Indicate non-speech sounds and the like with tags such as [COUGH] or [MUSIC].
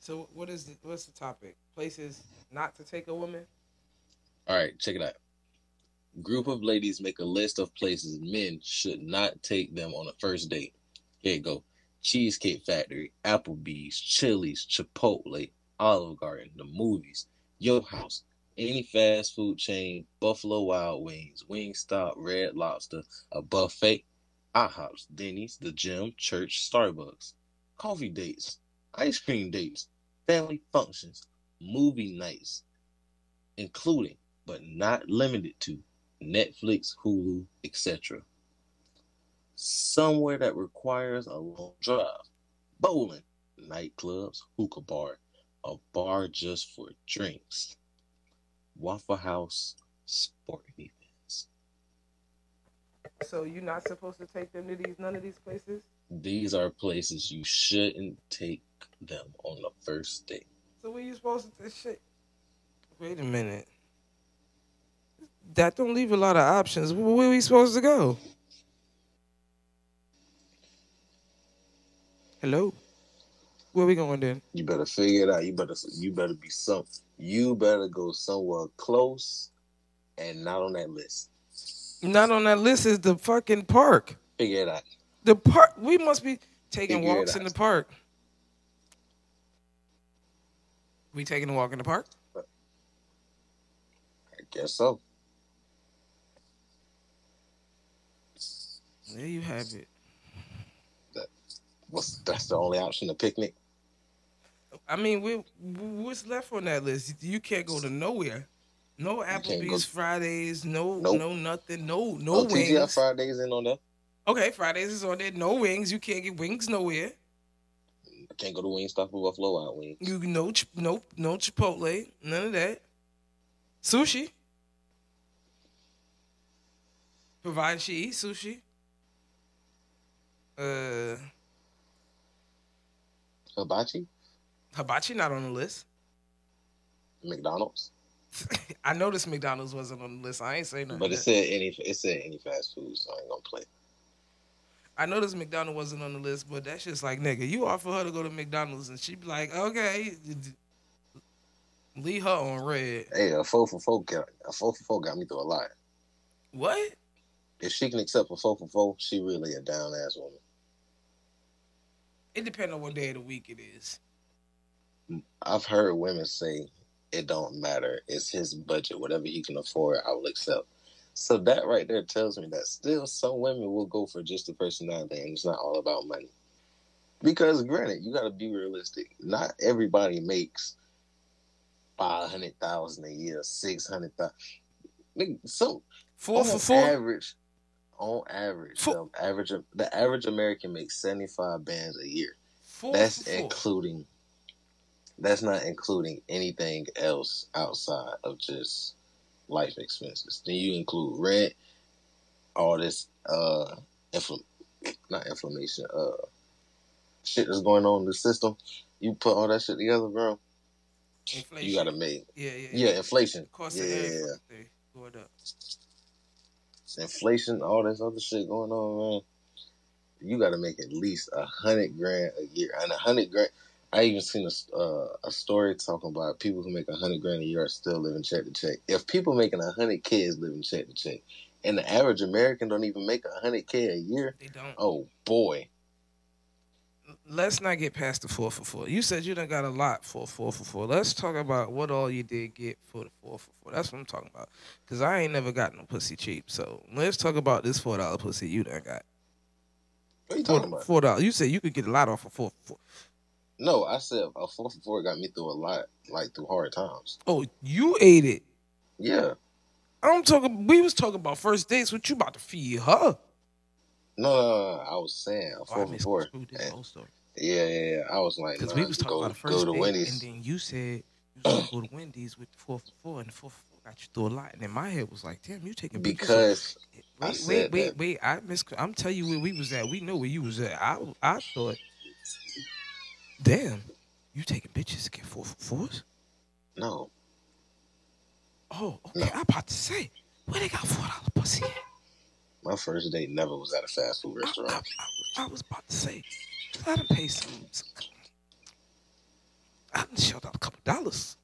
So what is the, what's the topic? Places not to take a woman. All right, check it out. Group of ladies make a list of places men should not take them on a first date. Here you go. Cheesecake Factory, Applebee's, Chili's, Chipotle, Olive Garden, the movies, your house, any fast food chain, Buffalo Wild Wings, Wingstop, Red Lobster, a buffet, IHOPs, Denny's, the gym, church, Starbucks, coffee dates, ice cream dates, family functions, movie nights, including but not limited to Netflix, Hulu, etc. Somewhere that requires a long drive, bowling, nightclubs, hookah bar, a bar just for drinks, Waffle House, sporting. So you're not supposed to take them to these none of these places. These are places you shouldn't take them on the first date. So where you supposed to shit? Wait a minute. That don't leave a lot of options. Where are we supposed to go? Hello. Where we going then? You better figure it out. You better you better be some. You better go somewhere close, and not on that list. Not on that list is the fucking park. Figure it out. The park. We must be taking Figure walks in the park. We taking a walk in the park? I guess so. There you have it. What's that's the only option? A picnic. I mean, we, what's left on that list? You can't go to nowhere. No can't go- Applebee's Fridays. No, Nope. no nothing. No, no oh, TGI. Fridays in on there. Okay, Fridays is on there. No wings. You can't get wings nowhere. I can't go to Wingstop or Buffalo Wild Wings. You no, Ch- no, no Chipotle. None of that. Sushi. Provided she eats sushi. Uh, Hibachi, hibachi not on the list. McDonald's, [LAUGHS] I noticed McDonald's wasn't on the list. I ain't saying nothing. but it said any it said any fast food, so I ain't gonna play. I noticed McDonald's wasn't on the list, but that's just like nigga. You offer her to go to McDonald's and she be like, okay, leave her on red. Hey, a four for four got a four for four got me through a lot. What? If she can accept a four for four, she really a down ass woman. It depends on what day of the week it is. I've heard women say it don't matter. It's his budget. Whatever he can afford, I will accept. So that right there tells me that still some women will go for just the personality and it's not all about money. Because granted, you gotta be realistic. Not everybody makes five hundred thousand a year, six hundred thousand. So Four for four. average, on average, Four- the average the average American makes seventy five bands a year. Four That's including. That's not including anything else outside of just life expenses. Then you include rent, all this uh, infl- not inflammation, uh, shit that's going on in the system. You put all that shit together, bro. Inflation. You gotta make Yeah, yeah, yeah, inflation. Cost yeah, of every fucking thing going up. inflation, all this other shit going on, man. You got to make at least a hundred grand a year, and a hundred grand. I even seen a uh, a story talking about people who make a hundred grand a year are still living check to check. If people making a hundred k is living check to check, and the average American don't even make a hundred k a year, They don't. oh boy, Let's not get past the four for four. You said you done got a lot for four for four. Let's talk about what all you did get for the four for four. That's what I'm talking about. Cause I ain't never got no pussy cheap. So let's talk about this four dollar pussy you done got. what are you talking about? four dollars. You said you could get a lot off of four for four. No, I said a four for four got me through a lot, like through hard times. Oh, you ate it. Yeah, I'm talking. We was talking about first dates. What you about to feed her? no, no, no, no. I was saying a Oh, I four for four. misconstrued this And- whole story. Yeah, yeah, yeah. I was like, Because nah, we was talking go, about the go first to date, Wendy's. and then you said you was [CLEARS THROAT] go to Wendy's with the four for four, and the four for four got you through a lot. And then my head was like, damn, you taking pictures of- because eh, I Wait, wait, wait, wait. I miss. I'm telling you where we was at. We know where you was at. I, I thought, damn, you taking bitches to get four for fours? no, Oh, okay. No. I'm about to say, where they got four dollar pussy at? My first date never was at a fast food I, I, restaurant. I, I was about to say, I done paid some. some I done shelled out a couple dollars.